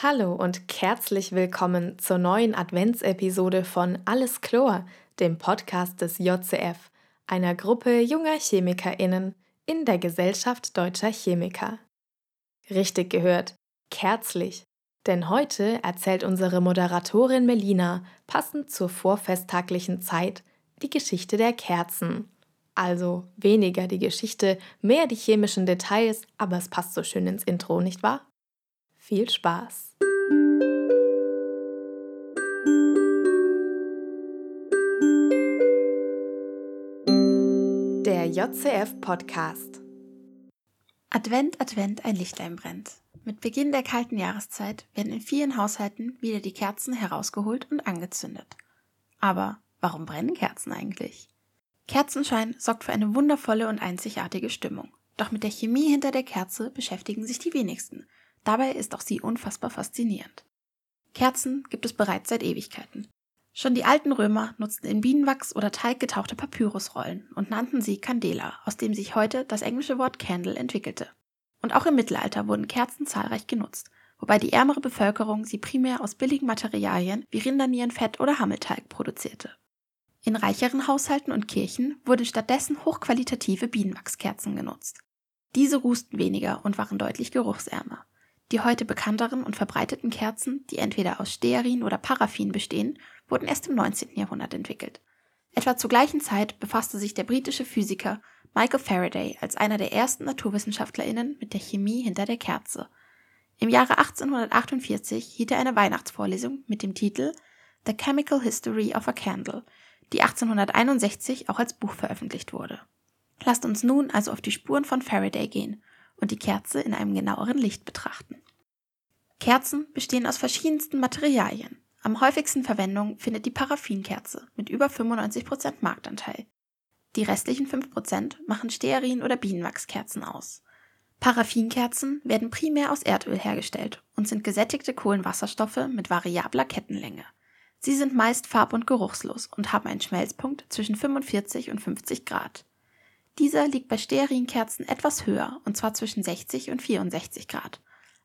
Hallo und herzlich willkommen zur neuen Adventsepisode von Alles Chlor, dem Podcast des JCF, einer Gruppe junger ChemikerInnen in der Gesellschaft deutscher Chemiker. Richtig gehört, kerzlich. Denn heute erzählt unsere Moderatorin Melina passend zur vorfesttaglichen Zeit die Geschichte der Kerzen. Also weniger die Geschichte, mehr die chemischen Details, aber es passt so schön ins Intro, nicht wahr? Viel Spaß! Der JCF Podcast. Advent, Advent, ein Lichtlein brennt. Mit Beginn der kalten Jahreszeit werden in vielen Haushalten wieder die Kerzen herausgeholt und angezündet. Aber warum brennen Kerzen eigentlich? Kerzenschein sorgt für eine wundervolle und einzigartige Stimmung. Doch mit der Chemie hinter der Kerze beschäftigen sich die wenigsten – Dabei ist auch sie unfassbar faszinierend. Kerzen gibt es bereits seit Ewigkeiten. Schon die alten Römer nutzten in Bienenwachs oder Teig getauchte Papyrusrollen und nannten sie Candela, aus dem sich heute das englische Wort Candle entwickelte. Und auch im Mittelalter wurden Kerzen zahlreich genutzt, wobei die ärmere Bevölkerung sie primär aus billigen Materialien wie Rindernierenfett oder Hammelteig produzierte. In reicheren Haushalten und Kirchen wurden stattdessen hochqualitative Bienenwachskerzen genutzt. Diese rußten weniger und waren deutlich geruchsärmer. Die heute bekannteren und verbreiteten Kerzen, die entweder aus Stearin oder Paraffin bestehen, wurden erst im 19. Jahrhundert entwickelt. Etwa zur gleichen Zeit befasste sich der britische Physiker Michael Faraday als einer der ersten NaturwissenschaftlerInnen mit der Chemie hinter der Kerze. Im Jahre 1848 hielt er eine Weihnachtsvorlesung mit dem Titel The Chemical History of a Candle, die 1861 auch als Buch veröffentlicht wurde. Lasst uns nun also auf die Spuren von Faraday gehen und die Kerze in einem genaueren Licht betrachten. Kerzen bestehen aus verschiedensten Materialien. Am häufigsten Verwendung findet die Paraffinkerze mit über 95% Marktanteil. Die restlichen 5% machen Stearin- oder Bienenwachskerzen aus. Paraffinkerzen werden primär aus Erdöl hergestellt und sind gesättigte Kohlenwasserstoffe mit variabler Kettenlänge. Sie sind meist farb- und geruchslos und haben einen Schmelzpunkt zwischen 45 und 50 Grad. Dieser liegt bei Stearinkerzen etwas höher, und zwar zwischen 60 und 64 Grad.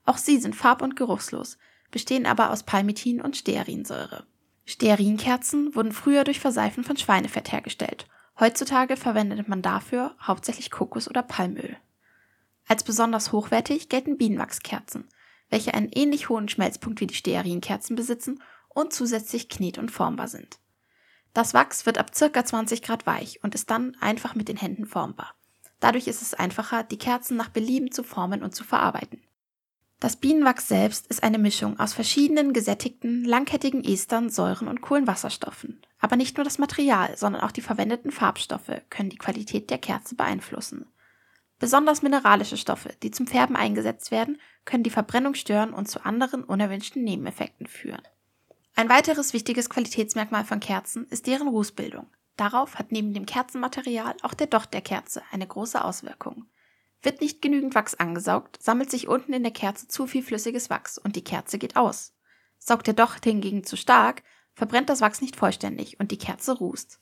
Auch sie sind farb- und geruchslos, bestehen aber aus Palmitin und Stearinsäure. Stearinkerzen wurden früher durch Verseifen von Schweinefett hergestellt. Heutzutage verwendet man dafür hauptsächlich Kokos- oder Palmöl. Als besonders hochwertig gelten Bienenwachskerzen, welche einen ähnlich hohen Schmelzpunkt wie die Stearinkerzen besitzen und zusätzlich knet- und formbar sind. Das Wachs wird ab ca. 20 Grad weich und ist dann einfach mit den Händen formbar. Dadurch ist es einfacher, die Kerzen nach Belieben zu formen und zu verarbeiten. Das Bienenwachs selbst ist eine Mischung aus verschiedenen gesättigten, langkettigen Estern, Säuren und Kohlenwasserstoffen. Aber nicht nur das Material, sondern auch die verwendeten Farbstoffe können die Qualität der Kerze beeinflussen. Besonders mineralische Stoffe, die zum Färben eingesetzt werden, können die Verbrennung stören und zu anderen unerwünschten Nebeneffekten führen. Ein weiteres wichtiges Qualitätsmerkmal von Kerzen ist deren Rußbildung. Darauf hat neben dem Kerzenmaterial auch der Docht der Kerze eine große Auswirkung. Wird nicht genügend Wachs angesaugt, sammelt sich unten in der Kerze zu viel flüssiges Wachs und die Kerze geht aus. Saugt der Docht hingegen zu stark, verbrennt das Wachs nicht vollständig und die Kerze rußt.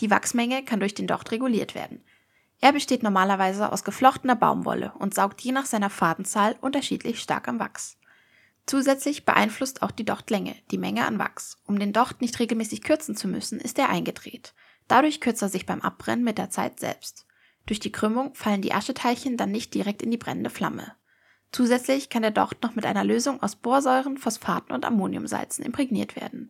Die Wachsmenge kann durch den Docht reguliert werden. Er besteht normalerweise aus geflochtener Baumwolle und saugt je nach seiner Fadenzahl unterschiedlich stark am Wachs. Zusätzlich beeinflusst auch die Dochtlänge die Menge an Wachs. Um den Docht nicht regelmäßig kürzen zu müssen, ist er eingedreht. Dadurch kürzt er sich beim Abbrennen mit der Zeit selbst. Durch die Krümmung fallen die Ascheteilchen dann nicht direkt in die brennende Flamme. Zusätzlich kann der Docht noch mit einer Lösung aus Borsäuren, Phosphaten und Ammoniumsalzen imprägniert werden.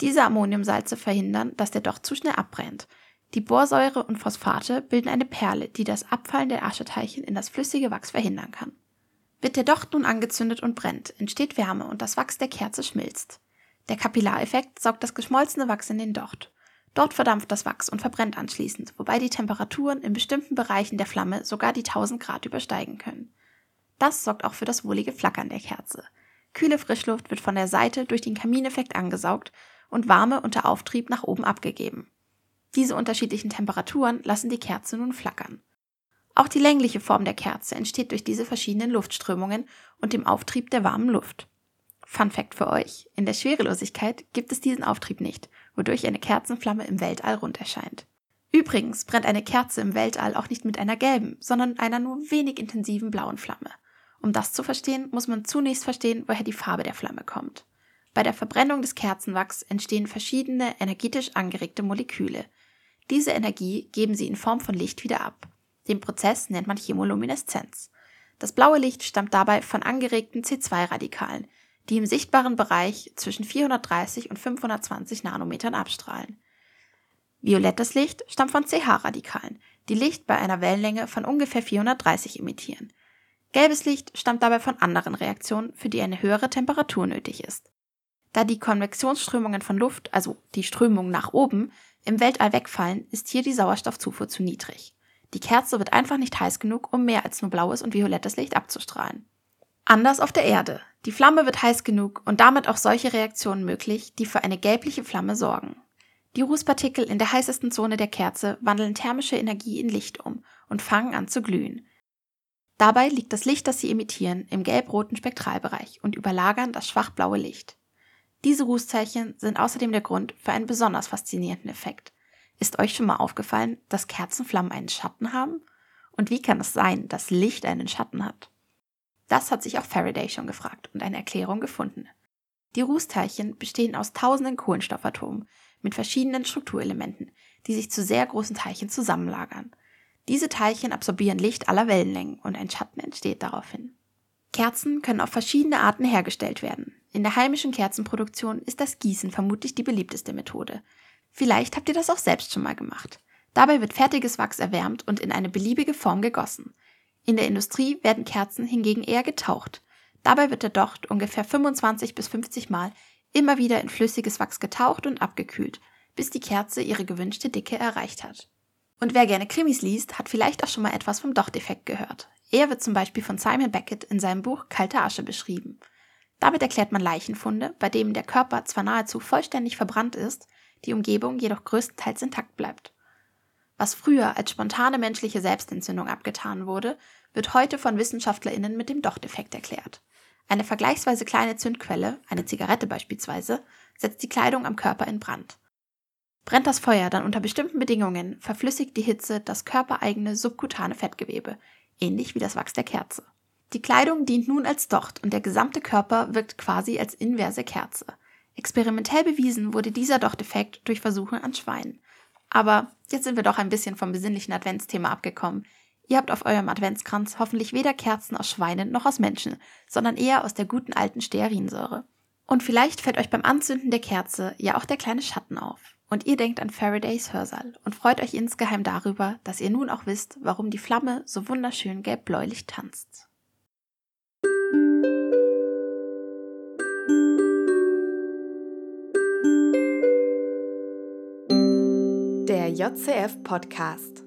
Diese Ammoniumsalze verhindern, dass der Docht zu schnell abbrennt. Die Borsäure und Phosphate bilden eine Perle, die das Abfallen der Ascheteilchen in das flüssige Wachs verhindern kann. Wird der Docht nun angezündet und brennt, entsteht Wärme und das Wachs der Kerze schmilzt. Der Kapillareffekt saugt das geschmolzene Wachs in den Docht. Dort verdampft das Wachs und verbrennt anschließend, wobei die Temperaturen in bestimmten Bereichen der Flamme sogar die 1000 Grad übersteigen können. Das sorgt auch für das wohlige Flackern der Kerze. Kühle Frischluft wird von der Seite durch den Kamineffekt angesaugt und warme unter Auftrieb nach oben abgegeben. Diese unterschiedlichen Temperaturen lassen die Kerze nun flackern. Auch die längliche Form der Kerze entsteht durch diese verschiedenen Luftströmungen und dem Auftrieb der warmen Luft. Fun Fact für euch: In der Schwerelosigkeit gibt es diesen Auftrieb nicht, wodurch eine Kerzenflamme im Weltall rund erscheint. Übrigens brennt eine Kerze im Weltall auch nicht mit einer gelben, sondern einer nur wenig intensiven blauen Flamme. Um das zu verstehen, muss man zunächst verstehen, woher die Farbe der Flamme kommt. Bei der Verbrennung des Kerzenwachs entstehen verschiedene energetisch angeregte Moleküle. Diese Energie geben sie in Form von Licht wieder ab. Den Prozess nennt man Chemolumineszenz. Das blaue Licht stammt dabei von angeregten C2-Radikalen, die im sichtbaren Bereich zwischen 430 und 520 Nanometern abstrahlen. Violettes Licht stammt von CH-Radikalen, die Licht bei einer Wellenlänge von ungefähr 430 emittieren. Gelbes Licht stammt dabei von anderen Reaktionen, für die eine höhere Temperatur nötig ist. Da die Konvektionsströmungen von Luft, also die Strömung nach oben, im Weltall wegfallen, ist hier die Sauerstoffzufuhr zu niedrig. Die Kerze wird einfach nicht heiß genug, um mehr als nur blaues und violettes Licht abzustrahlen. Anders auf der Erde. Die Flamme wird heiß genug und damit auch solche Reaktionen möglich, die für eine gelbliche Flamme sorgen. Die Rußpartikel in der heißesten Zone der Kerze wandeln thermische Energie in Licht um und fangen an zu glühen. Dabei liegt das Licht, das sie emittieren, im gelb-roten Spektralbereich und überlagern das schwachblaue Licht. Diese Rußzeichen sind außerdem der Grund für einen besonders faszinierenden Effekt. Ist euch schon mal aufgefallen, dass Kerzenflammen einen Schatten haben? Und wie kann es sein, dass Licht einen Schatten hat? Das hat sich auch Faraday schon gefragt und eine Erklärung gefunden. Die Rußteilchen bestehen aus tausenden Kohlenstoffatomen mit verschiedenen Strukturelementen, die sich zu sehr großen Teilchen zusammenlagern. Diese Teilchen absorbieren Licht aller Wellenlängen und ein Schatten entsteht daraufhin. Kerzen können auf verschiedene Arten hergestellt werden. In der heimischen Kerzenproduktion ist das Gießen vermutlich die beliebteste Methode. Vielleicht habt ihr das auch selbst schon mal gemacht. Dabei wird fertiges Wachs erwärmt und in eine beliebige Form gegossen. In der Industrie werden Kerzen hingegen eher getaucht. Dabei wird der Docht ungefähr 25 bis 50 Mal immer wieder in flüssiges Wachs getaucht und abgekühlt, bis die Kerze ihre gewünschte Dicke erreicht hat. Und wer gerne Krimis liest, hat vielleicht auch schon mal etwas vom Dochteffekt gehört. Er wird zum Beispiel von Simon Beckett in seinem Buch Kalte Asche beschrieben. Damit erklärt man Leichenfunde, bei denen der Körper zwar nahezu vollständig verbrannt ist, die Umgebung jedoch größtenteils intakt bleibt. Was früher als spontane menschliche Selbstentzündung abgetan wurde, wird heute von WissenschaftlerInnen mit dem Dochteffekt erklärt. Eine vergleichsweise kleine Zündquelle, eine Zigarette beispielsweise, setzt die Kleidung am Körper in Brand. Brennt das Feuer dann unter bestimmten Bedingungen, verflüssigt die Hitze das körpereigene subkutane Fettgewebe, ähnlich wie das Wachs der Kerze. Die Kleidung dient nun als Docht und der gesamte Körper wirkt quasi als inverse Kerze. Experimentell bewiesen wurde dieser Dochteffekt durch Versuche an Schweinen. Aber jetzt sind wir doch ein bisschen vom besinnlichen Adventsthema abgekommen. Ihr habt auf eurem Adventskranz hoffentlich weder Kerzen aus Schweinen noch aus Menschen, sondern eher aus der guten alten Stearinsäure. Und vielleicht fällt euch beim Anzünden der Kerze ja auch der kleine Schatten auf. Und ihr denkt an Faradays Hörsaal und freut euch insgeheim darüber, dass ihr nun auch wisst, warum die Flamme so wunderschön gelb-bläulich tanzt. JCF Podcast